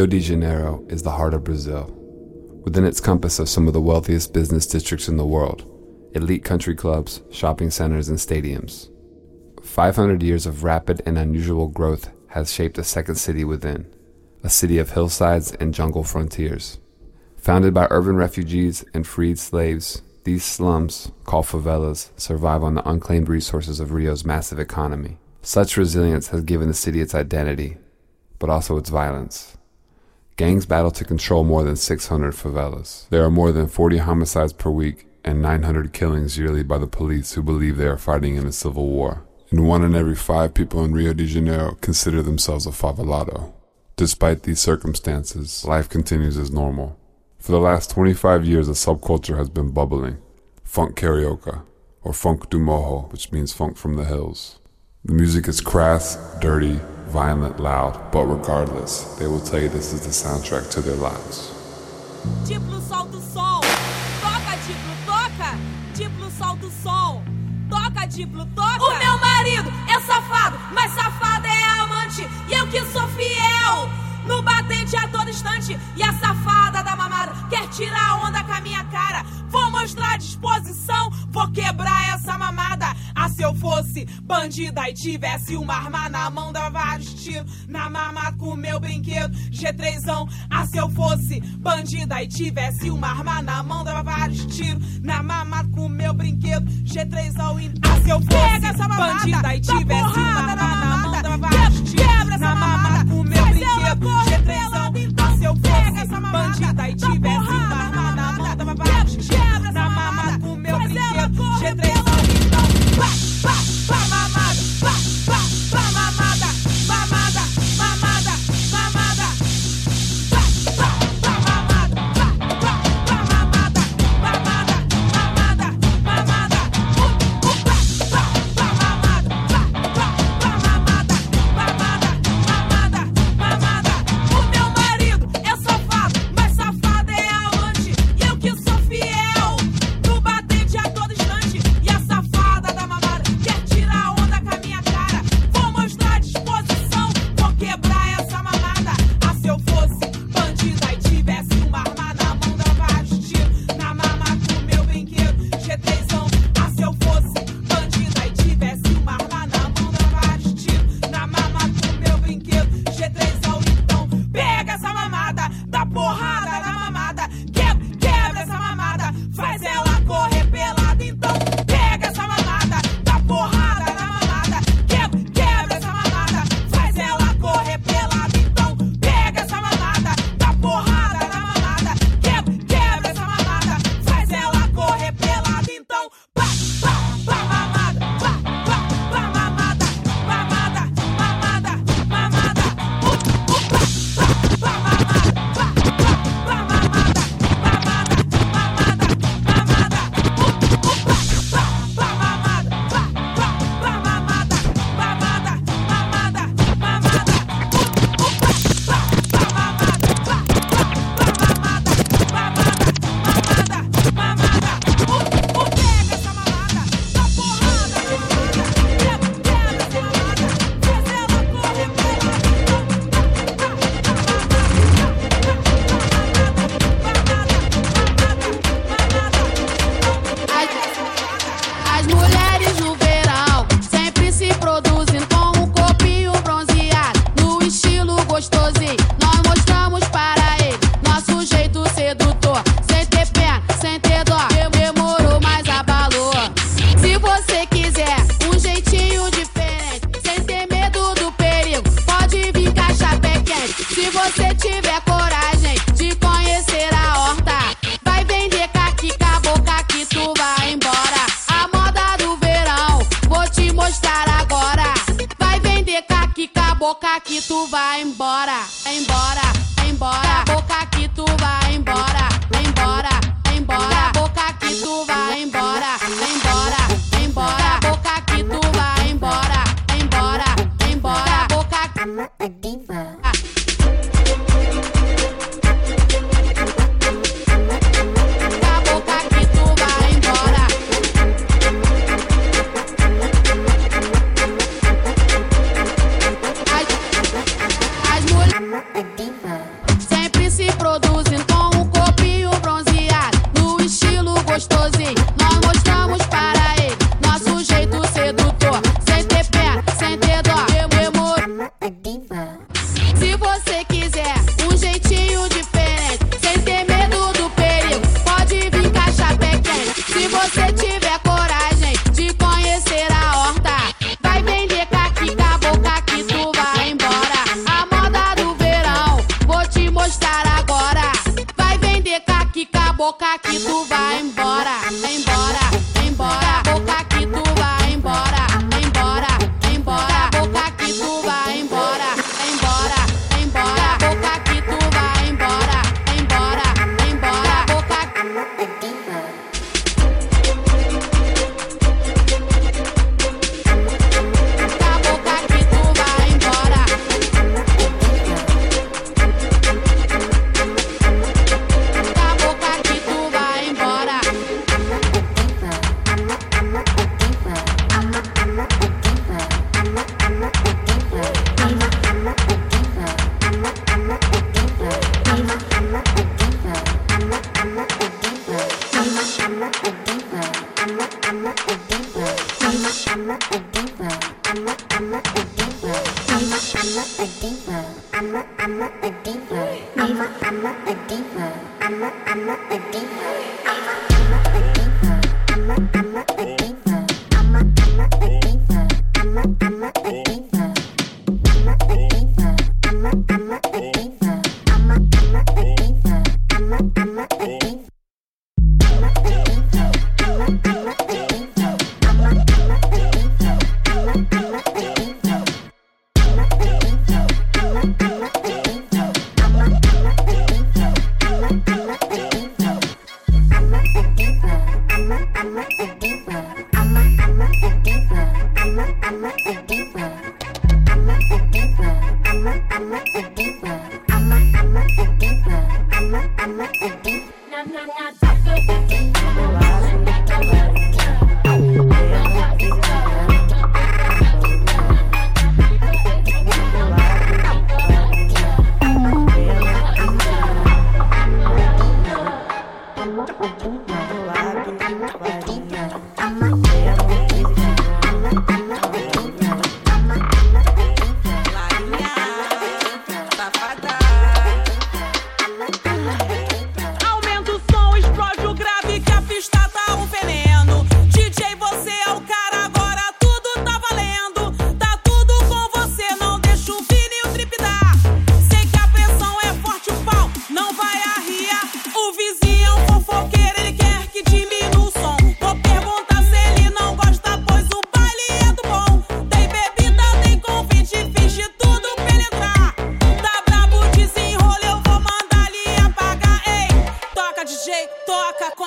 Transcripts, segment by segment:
Rio de Janeiro is the heart of Brazil. Within its compass are some of the wealthiest business districts in the world elite country clubs, shopping centers, and stadiums. 500 years of rapid and unusual growth has shaped a second city within, a city of hillsides and jungle frontiers. Founded by urban refugees and freed slaves, these slums, called favelas, survive on the unclaimed resources of Rio's massive economy. Such resilience has given the city its identity, but also its violence. Gangs battle to control more than 600 favelas. There are more than 40 homicides per week and 900 killings yearly by the police who believe they are fighting in a civil war. And one in every five people in Rio de Janeiro consider themselves a favelado. Despite these circumstances, life continues as normal. For the last 25 years, a subculture has been bubbling funk carioca, or funk du mojo, which means funk from the hills. The music is crass, dirty, violent, loud, but regardless, they will tell you this is the soundtrack to their lives. Diplo solta o som. Toca, Diplo, toca. Diplo solta o som. Toca, Diplo, toca. O meu marido é safado, mas safada é amante. E eu que sou fiel. No batente a todo instante. E a safada da mamada quer tirar a onda com a minha cara. Vou mostrar disposição, vou quebrar essa fosse bandida e tivesse uma arma na mão, dava vários tiros na mamada com meu brinquedo G3ão. Ah, se eu fosse bandida e tivesse uma arma na mão, dava vários tiros na mamada com meu brinquedo G3ão. E ah, se eu fosse bandida e tivesse uma arma na mão, dava vários tiros na mamada com meu brinquedo G3ão. Ah, se eu fosse bandida e tivesse uma arma na mão, dava vários tiros na mamada com meu brinquedo G3ão. back, back, back. I'm a, I'm a, a deep one. I'm a, I'm a, a. I'm a, I'm a, a. I'm a, I'm a.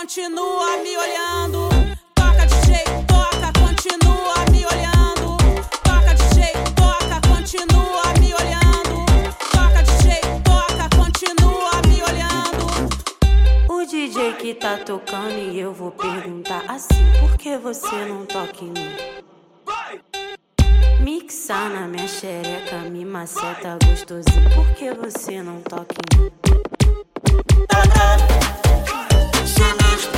continua me olhando. Toca DJ, toca, continua me olhando. Toca DJ, toca, continua me olhando. Toca DJ, toca, continua me olhando. O DJ que tá tocando e eu vou perguntar assim: por que você não toca em mim? Mixar na minha xereca, me maceta gostosinho. Por que você não toca em mim? Tá, tá. Thank you.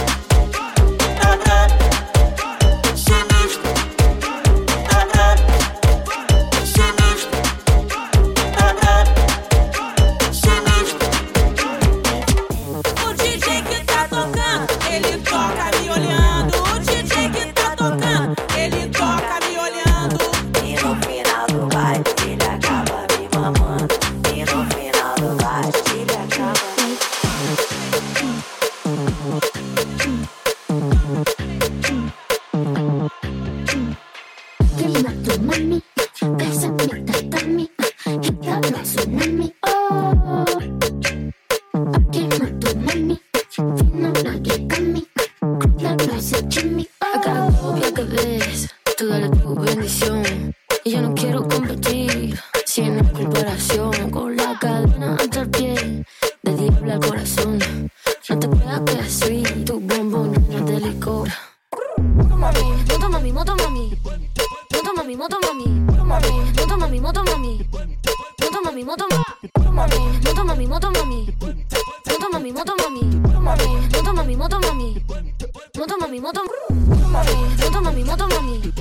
mami, moto mami, moto mami. Moto mami, moto mami. Moto mami, moto mami. Moto mami, moto mami. Moto mami, moto mami, moto mami.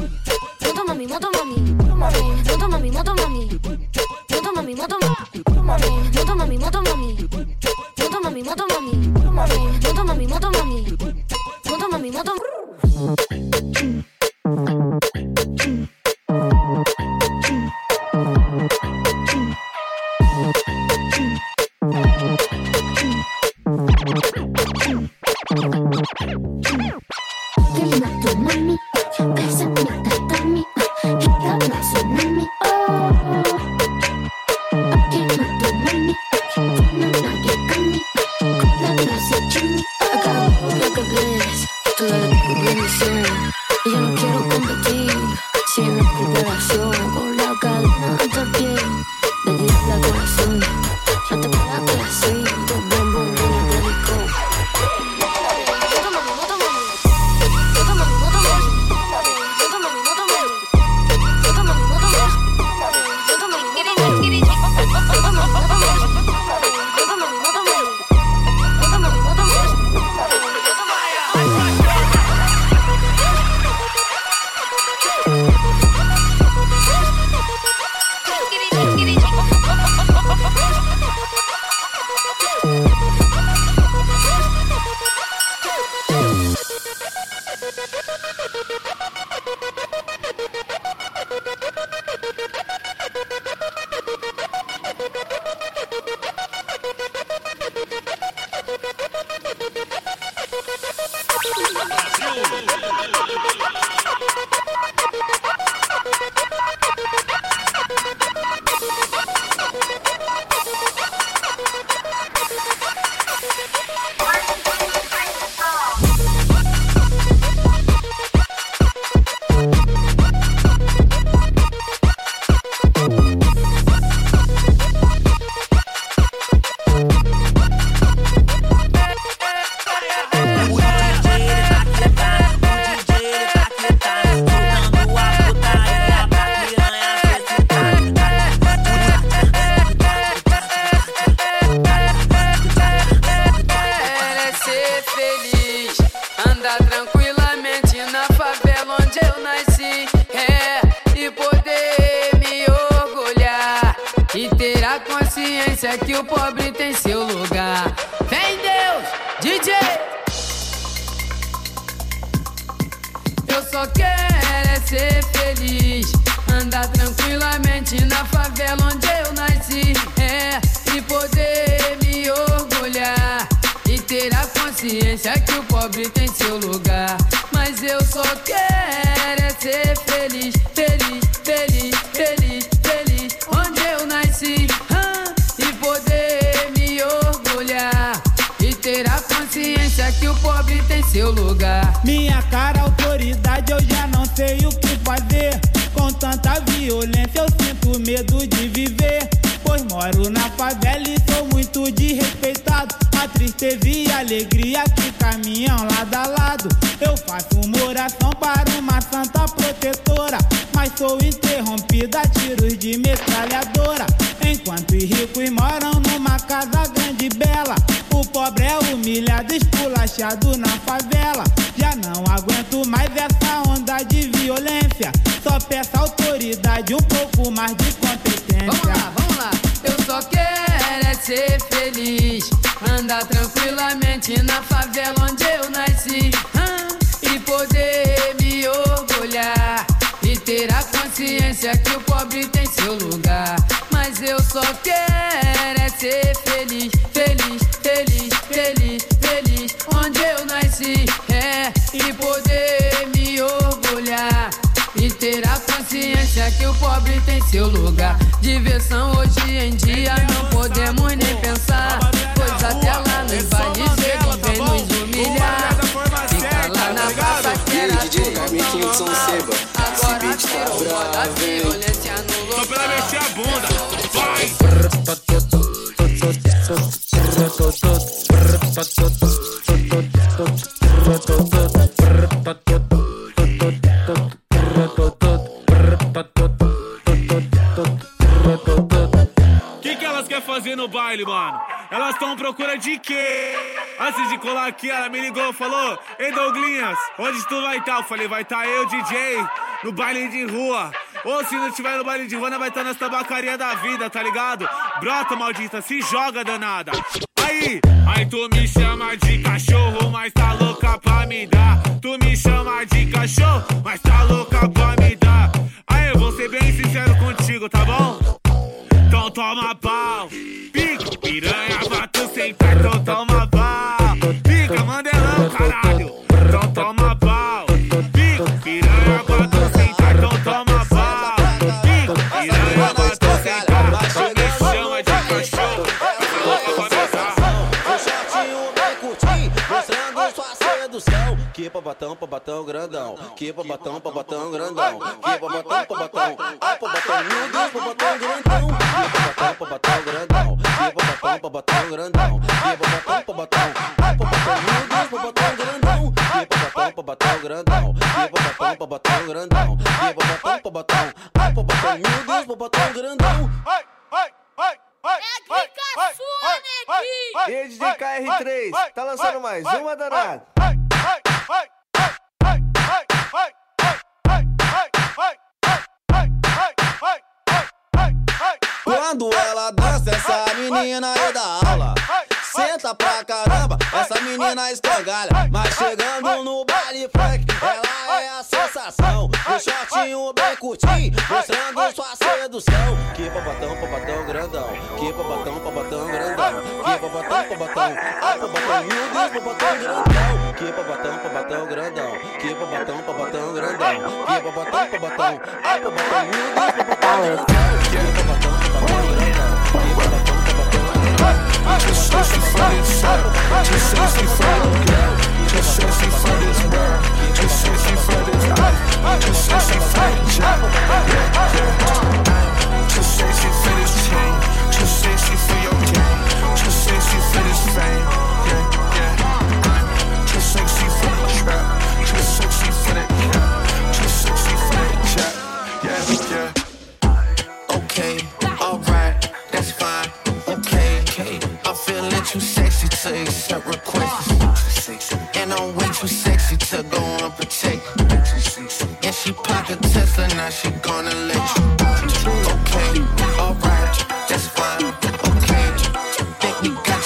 Favela onde eu nasci. É, e poder me orgulhar. E ter a consciência que o pobre tem seu lugar. Vem Deus, DJ! Eu só quero é ser feliz. Andar tranquilamente na favela onde eu nasci. É, e poder me orgulhar. Ter a consciência que o pobre tem seu lugar. Mas eu só quero é ser feliz, feliz, feliz, feliz, feliz. Onde eu nasci. E poder me orgulhar. E ter a consciência que o pobre tem seu lugar. Minha cara, autoridade, eu já não sei o que fazer. Com tanta violência, eu sinto medo de viver. Pois moro na favela e sou muito desrespeitado. A tristeza e alegria que caminham lado a lado. Eu faço uma oração para uma santa protetora. Mas sou interrompida a tiros de metralhadora. Enquanto os ricos moram numa casa grande e bela. O pobre é humilhado, esculachado na favela. Já não aguento mais essa onda de violência. Só peço autoridade, um pouco mais de competência. Vamos lá, vamos lá. Eu só quero é ser feliz. Andar tranquilamente na favela onde eu nasci. ah, E poder me orgulhar. E ter a consciência que o pobre tem seu lugar. Mas eu só quero é ser feliz, feliz, feliz, feliz, feliz. Onde eu nasci. É, e poder me orgulhar. E ter a consciência que o pobre tem seu lugar. Diversão hoje em dia não podemos nem pensar. São. Seba. Esse Agora beat tá bravo, violência no Só pra local. mexer a bunda. Vai! O que, que elas querem fazer no baile, mano? Elas estão à procura de quê? Antes de colar aqui, ela me ligou falou: Ei, Douglinhas, onde tu vai estar? Eu falei: Vai estar eu, DJ, no baile de rua. Ou se não tiver no baile de rua, vai estar nas tabacarias da vida, tá ligado? Brota, maldita, se joga, danada. Aí, aí tu me chama de cachorro, mas tá louca pra me dar. Tu me chama de cachorro, mas tá louca pra me dar. Aí, eu vou ser bem sincero contigo, tá bom? Então toma pau. Pica, piranha, pra tu sentar, então toma pau. Que babatão, babatão grandão. Que babatão, babatão grandão. Que babatão, babatão. Ai, babatão, meu Deus, babatão grandão. Que babatão, babatão grandão. Que babatão, babatão grandão. Que babatão, babatão. Ai, babatão, meu Deus, babatão grandão. Que babatão, babatão grandão. Que babatão, babatão grandão. Que babatão, babatão. Ai, babatão, meu Deus, babatão grandão. E aí, DJ KR3, tá lançando mais uma danada. Quando ela dança, essa menina é da aula. Senta pra caramba, essa menina escangalha. Mas chegando no baile funk, sensação. O shortinho bem curtinho, mostrando sua sedução. Que babatão, babatão grandão. Que babatão, babatão grandão. Que babatão, babatão. Ai, babatão, meu Deus, babatão grandão. Que babatão, babatão grandão. Que babatão, babatão grandão. Que babatão, babatão. Ai, babatão, meu Deus, babatão grandão. Que babatão, babatão grandão. Que babatão, babatão grandão. Just sexy for this world. Just sexy for the girl. Just says she for. Just says she. Just says she for. Just says she for this chain. Your game. Just says she for this fame. Yeah.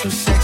to say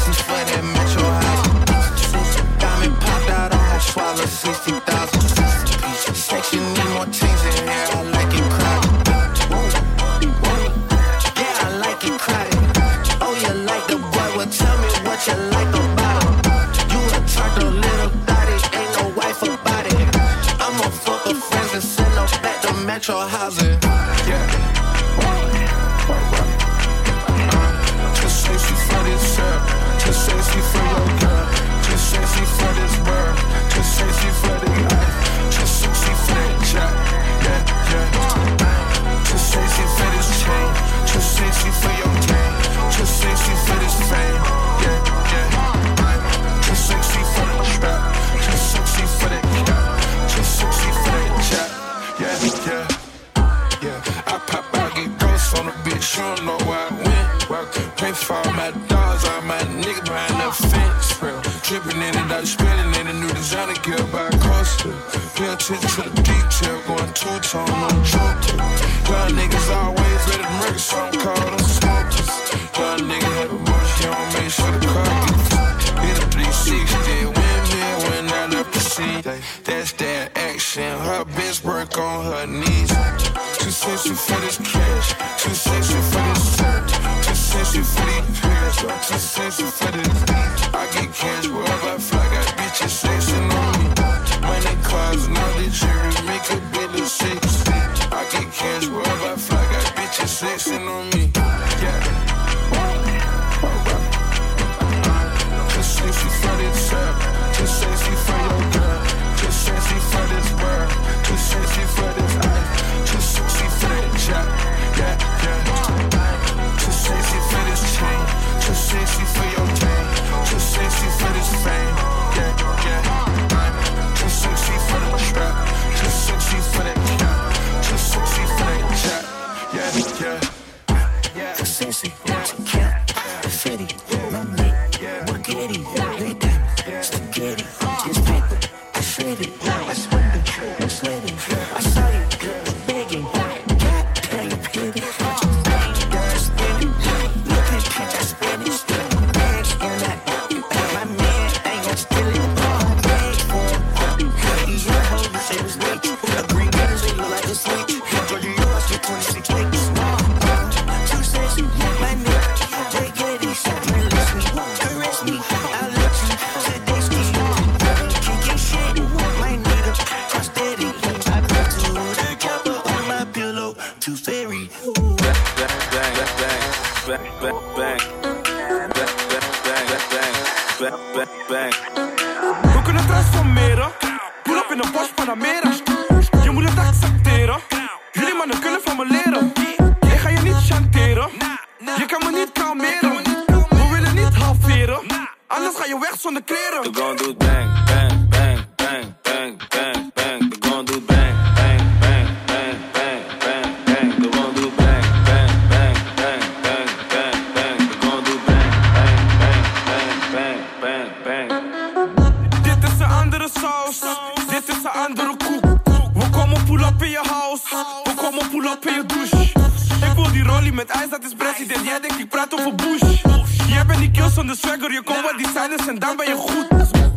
jij denkt ik praat over Bush. Jij bent die kills van de swagger, je komt wat designers en dan ben je goed.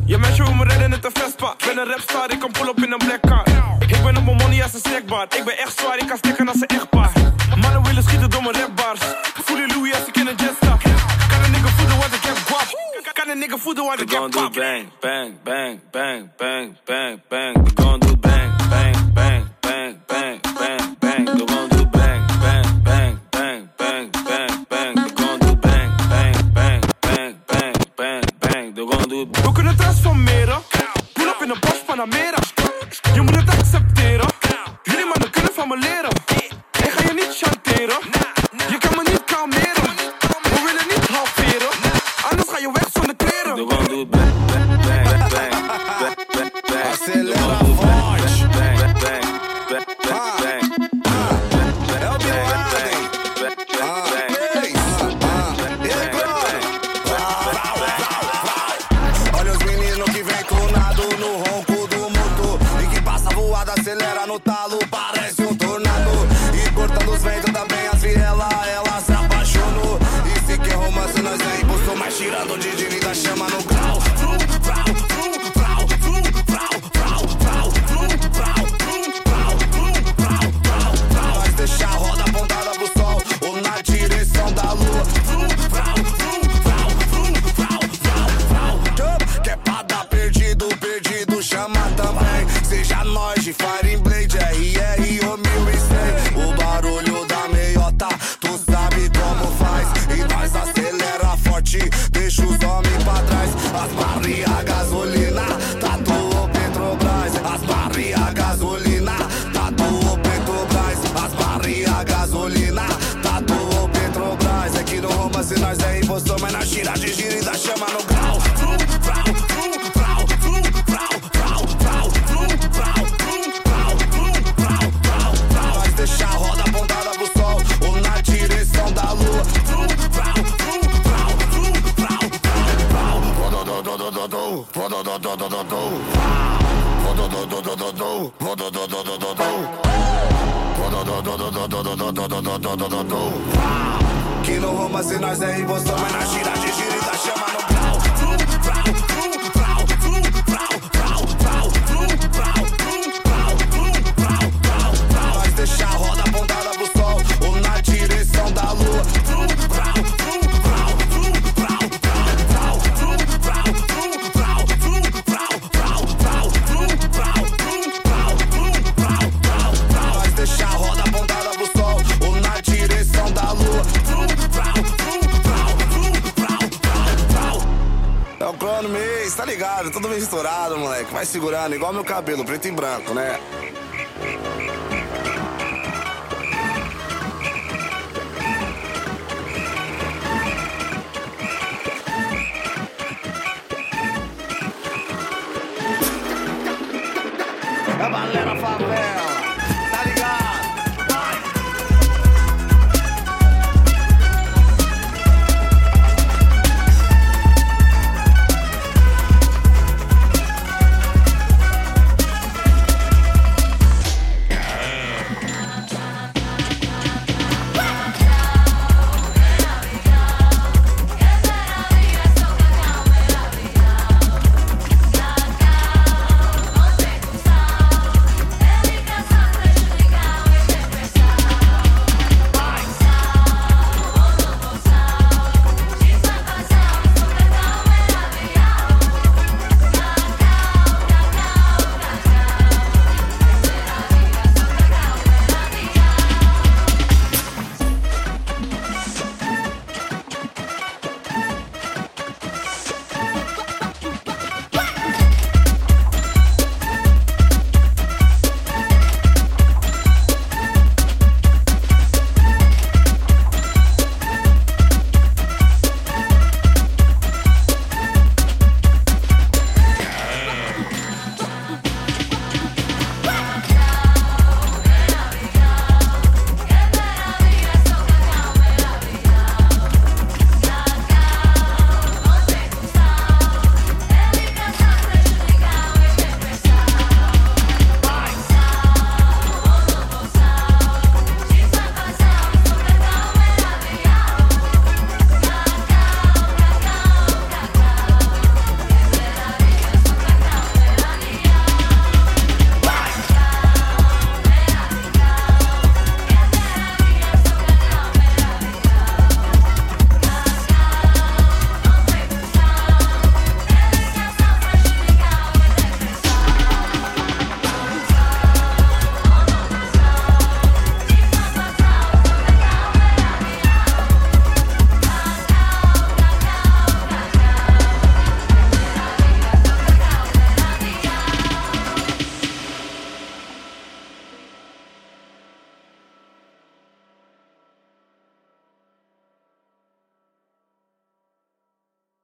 Je meisje wil me redden met een Ik Ben een rapstar, ik kan pull op in een black car. Ik ben op mijn money als een snackbar. Ik ben echt zwaar, ik kan stikken Je moet het accepteren. Jullie mannen kunnen van me leren. Ik ga je niet chanteren. Gira de giro e da chama no grau. Fru, prau, a roda apontada pro sol ou na direção da lua. Fru, prau, fru, Wow. Aqui no se nós é impostor, mas na cidade Vai segurando, né? igual meu cabelo, preto e branco, né?